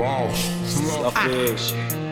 boss. Slapfish.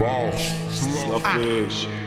Boss. Slapfish.